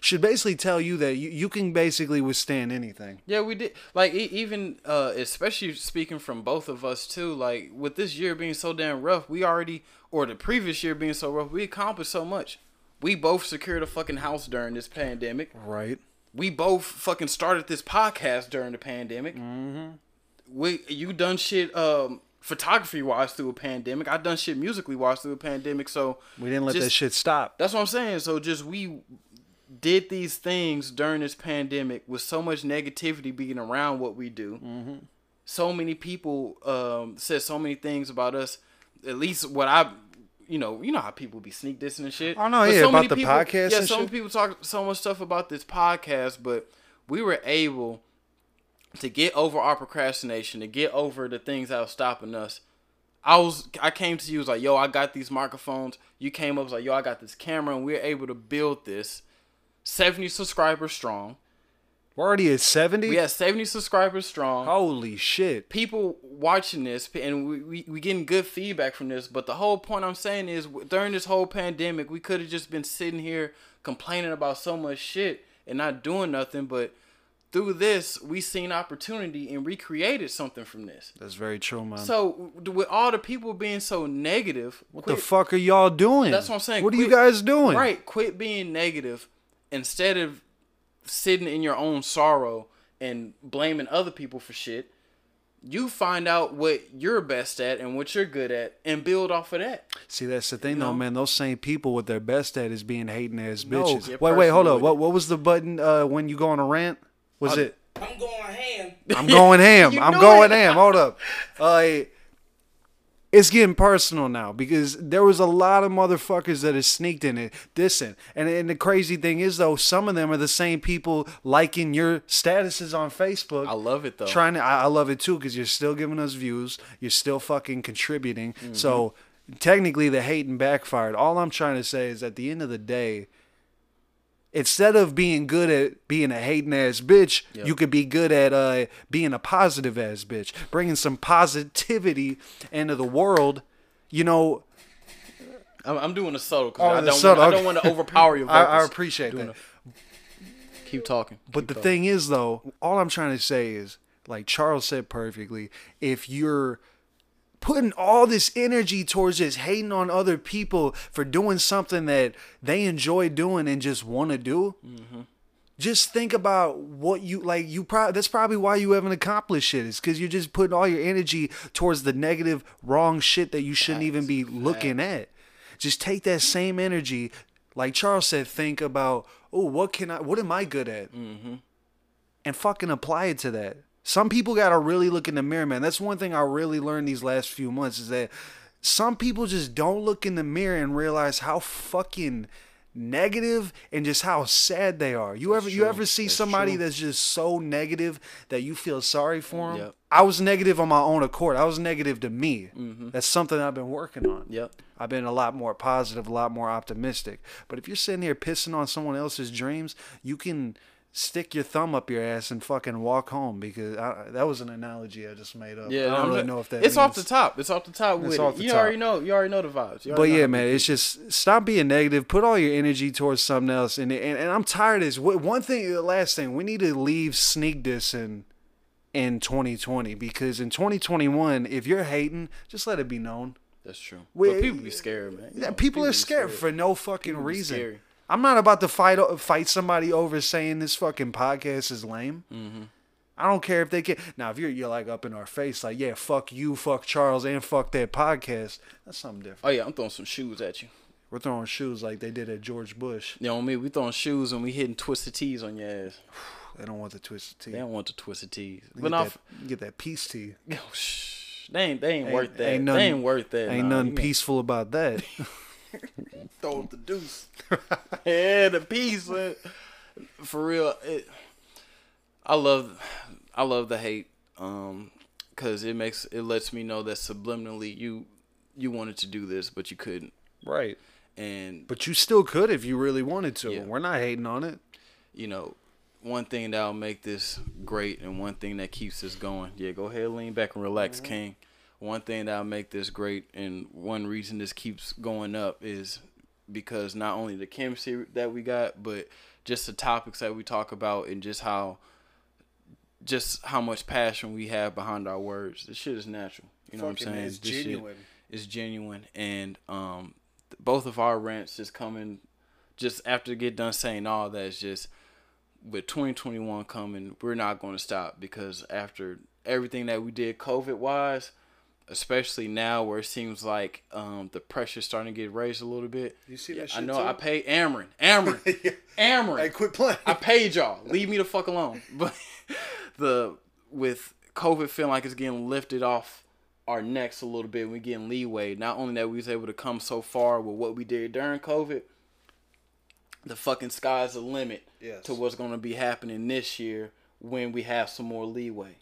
should basically tell you that you, you can basically withstand anything. Yeah, we did. Like even uh especially speaking from both of us too. Like with this year being so damn rough, we already or the previous year being so rough, we accomplished so much. We both secured a fucking house during this pandemic. Right. We both fucking started this podcast during the pandemic. Mm-hmm. We you done shit um photography wise through a pandemic. I done shit musically wise through a pandemic. So We didn't let just- that shit stop. That's what I'm saying. So just we did these things during this pandemic with so much negativity being around what we do. Mm-hmm. So many people um, said so many things about us. At least what I, you know, you know how people be sneak dissing and shit. Oh, no, But yeah, so about many the people, podcast Yeah, so many people talk so much stuff about this podcast, but we were able to get over our procrastination, to get over the things that was stopping us. I was I came to you was like, yo, I got these microphones. You came up was like, yo, I got this camera, and we are able to build this. Seventy subscribers strong. We're already at 70? We had seventy subscribers strong. Holy shit. People watching this, and we, we we getting good feedback from this. But the whole point I'm saying is, during this whole pandemic, we could have just been sitting here complaining about so much shit and not doing nothing. But through this, we seen opportunity and recreated something from this. That's very true, man. So with all the people being so negative, what the fuck are y'all doing? That's what I'm saying. What are you guys doing? Right, quit being negative instead of sitting in your own sorrow and blaming other people for shit. You find out what you're best at and what you're good at and build off of that. See, that's the thing, know? though, man. Those same people, what they're best at is being hating ass No, bitches. get wait, wait, hold personal up. What what was the button uh, when you go on a rant? Was Uh, it? I'm going ham. I'm going ham. I'm going ham. Hold up. Uh, it's getting personal now because there was a lot of motherfuckers that have sneaked in it, dissing. And, and the crazy thing is, though, some of them are the same people liking your statuses on Facebook. I love it though. trying to I, I love it too because you're still giving us views you're still fucking contributing Mm-hmm. so technically the hating backfired all i'm trying to say is at the end of the day instead of being good at being a hating ass bitch Yep. you could be good at uh being a positive ass bitch bringing some positivity into the world you know I'm, I'm doing a subtle because Oh, I don't subtle, want, I don't want to overpower your I. I appreciate Doing that a- keep talking. But Keep the talking. thing is, though, all I'm trying to say is, like Charles said perfectly, if you're putting all this energy towards just hating on other people for doing something that they enjoy doing and just want to do, just think about what you like. You probably that's probably why you haven't accomplished shit. Is because you're just putting all your energy towards the negative, wrong shit that you shouldn't even be looking at. Just take that same energy, like Charles said. Think about, oh, what can I? What am I good at? Mm-hmm. and fucking apply it to that. Some people gotta really look in the mirror, man. That's one thing I really learned these last few months is that some people just don't look in the mirror and realize how fucking negative and just how sad they are. You ever you ever see That's somebody true. that's just so negative that you feel sorry for them? Yep. I was negative on my own accord. I was negative to me. That's something I've been working on. Mm-hmm. Yep. I've been a lot more positive, a lot more optimistic. But if you're sitting here pissing on someone else's dreams, you can stick your thumb up your ass and fucking walk home because I, that was an analogy I just made up. Yeah, I don't really know if that. It's off the top. It's off the top with off it. the You top. already know. You already know the vibes. But yeah, man, it's just stop being negative. Put all your energy towards something else. And and, and I'm tired of this. One thing, the last thing, we need to leave sneak dissing in in 2020 because in 2021, if you're hating, just let it be known. That's true. We- but people be scared, man. You Yeah, know, people are be scared, for no fucking People reason. I'm not about to fight fight somebody over saying this fucking podcast is lame. Mm-hmm. I don't care if they can. Now, if you're you're like up in our face, like yeah, fuck you, fuck Charles, and fuck that podcast. That's something different. Oh yeah, I'm throwing some shoes at you. We're throwing shoes like they did at George Bush. You know me, we throwing shoes and we hitting twisted tees on your ass. They don't want the twisted tea. They don't want the twisted tees. Get But that, get that peace tea. Yo, shh, they ain't they ain't, worth that. Ain't they ain't worth that. Ain't nah. nothing peaceful about that. Throw up the deuce. yeah, the piece. man. For real, it, I love, I love the hate, um, cause it makes it lets me know that subliminally you, you wanted to do this but you couldn't, right. and But you still could if you really wanted to. Yeah. We're not hating on it. you know, one thing that'll make this great and one thing that keeps us going. Yeah, go ahead, lean back and relax, King. One thing that'll make this great and one reason this keeps going up is because not only the chemistry that we got, but just the topics that we talk about and just how just how much passion we have behind our words. This shit is natural. You know Fucking what I'm saying? it's This shit genuine. is genuine and um both of our rants just coming just after get done saying all that is just with 2021 coming, we're not going to stop because after everything that we did COVID wise, especially now where it seems like um, the pressure's starting to get raised a little bit. You see Yeah, that I know. too? I paid Ameren. Ameren. Ameren. Hey, quit playing. I paid y'all. Leave me the fuck alone. But the with COVID feeling like it's getting lifted off our necks a little bit, we getting leeway. Not only that we was able to come so far with what we did during COVID, the fucking sky's the limit Yes. to what's gonna be happening this year when we have some more leeway.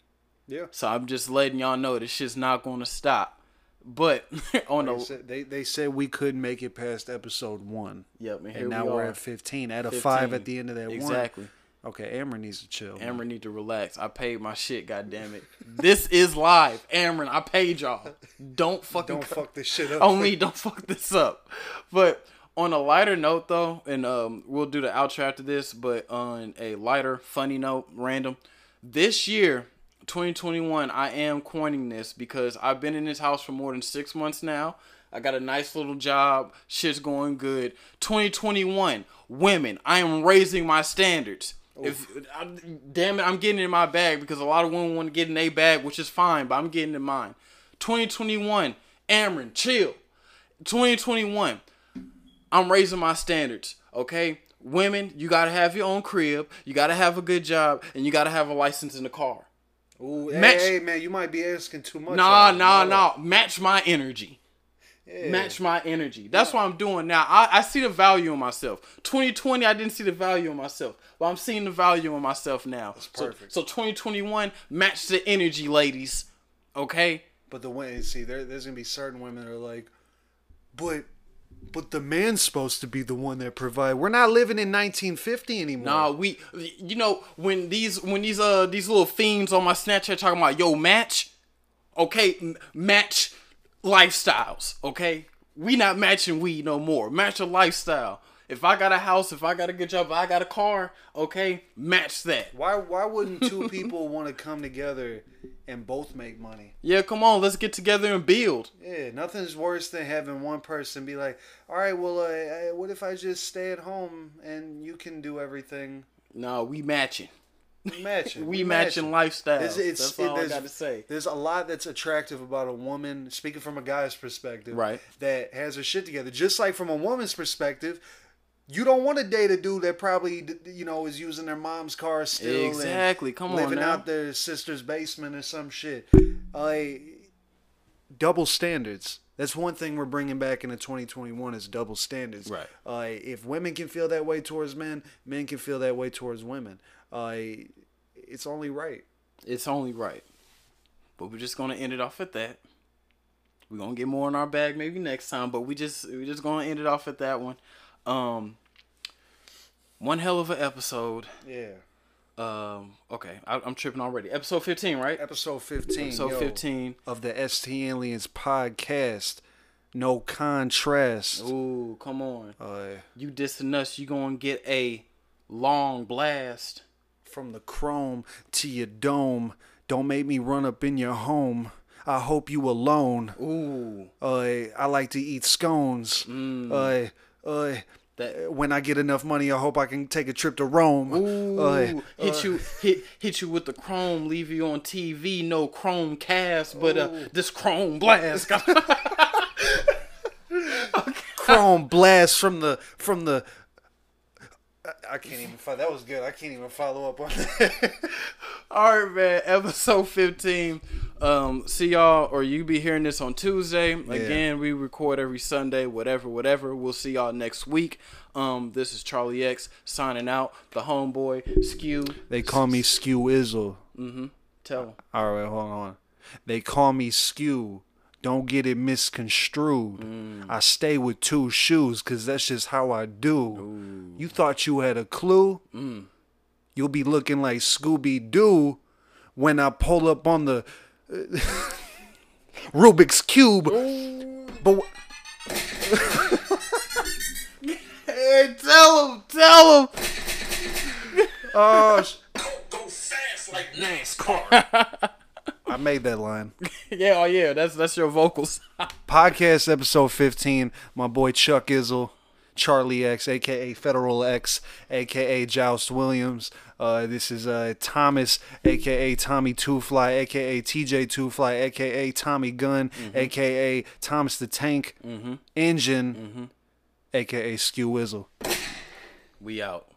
Yeah. So I'm just letting y'all know this shit's not gonna stop. But on They the said, they, they said we couldn't make it past episode one. yep, and And now we are. at 15. At a 15. five at the end of that one. exactly. Okay, Amber needs to chill. Ameren need to relax. I paid my shit, God damn it. This is live. Ameren, I paid y'all. Don't fucking Don't fuck this shit up. on me. Don't fuck this up. But on a lighter note though, and um we'll do the outro after this, but on a lighter, funny note, random. This year, 2021, I am coining this because I've been in this house for more than six months now. I got a nice little job. Shit's going good. 2021, women, I am raising my standards. If I, damn it, I'm getting in my bag because a lot of women want to get in their bag, which is fine, but I'm getting in mine. 2021, Ameren, chill. 2021, I'm raising my standards, okay? Women, you gotta have your own crib, you gotta have a good job, and you gotta have a license in the car. Ooh, Match- hey, man, you might be asking too much. Nah, nah, nah. Match my energy. Yeah. Match my energy. That's what I'm doing now. I, I see the value in myself. 2020, I didn't see the value in myself, but I'm seeing the value in myself now. That's perfect. So, so 2021, match the energy, ladies. Okay. But the way see, there, there's gonna be certain women that are like, but, but the man's supposed to be the one that provide. We're not living in 1950 anymore. Nah, we, you know, when these when these uh these little fiends on my Snapchat talking about yo match, okay, m- match lifestyles, okay. We not matching weed no more. Match a lifestyle. If I got a house, if I got a good job, if I got a car, okay, match that. Why why wouldn't two people want to come together and both make money? Yeah, come on, let's get together and build. Yeah, nothing's worse than having one person be like, "All right, well, uh, uh, what if I just stay at home and you can do everything?" No, we matching. We matching. We matching lifestyles. It's, it's, That's it- all I got to say. There's a lot that's attractive about a woman, speaking from a guy's perspective, Right. That has her shit together. Just like from a woman's perspective, you don't want to date a dude that probably, you know, is using their mom's car still, and Exactly. Come on living out their sister's basement or some shit. Like double standards. That's one thing we're bringing back into 2021 is double standards. Right. Uh, if women can feel that way towards men, men can feel that way towards women. Uh, it's only right. It's only right. But we're just gonna end it off at that. We're gonna get more in our bag maybe next time, but we just we're just gonna end it off at that one. Um one hell of an episode. Yeah. Um okay, I, I'm tripping already. Episode 15, right? Episode 15. Episode yo, 15. of the ST Aliens podcast. No contrast. Ooh, come on. Uh, You dissing us, you gonna get a long blast. from the chrome to your dome. Don't make me run up in your home. I hope you alone. Ooh. Uh, I like to eat scones. Uh, uh, That when I get enough money, I hope I can take a trip to Rome. Ooh, Uh, hit you hit hit you with the chrome, leave you on TV, no chrome cast, but uh, this chrome blast. chrome blast from the from the. I, I can't even follow. That was good. I can't even follow up on that. All right, man. Episode fifteen. Um, see y'all, or you be hearing this on Tuesday. Again, we record every Sunday. Whatever, whatever. We'll see y'all next week. Um, this is Charlie X signing out. The homeboy Skew. they call me Skew Izzle. Mm-hmm. Tell him. All right, hold on. They call me Skew. Don't get it misconstrued. I stay with two shoes because that's just how I do. You thought you had a clue? You'll be looking like Scooby Doo when I pull up on the uh, Rubik's Cube. But wh- Hey, tell him. Tell him. oh, sh- Go fast like NASCAR. I made that line. yeah, oh yeah. That's that's your vocals. Podcast episode 15. My boy Chuck Izzle, Charlie X, aka Federal X, aka Joust Williams. Uh, this is uh, Thomas, aka Tommy Two Fly, aka TJ Two Fly, aka Tommy Gun, aka Thomas the Tank Engine, aka Skew Wizzle. we out.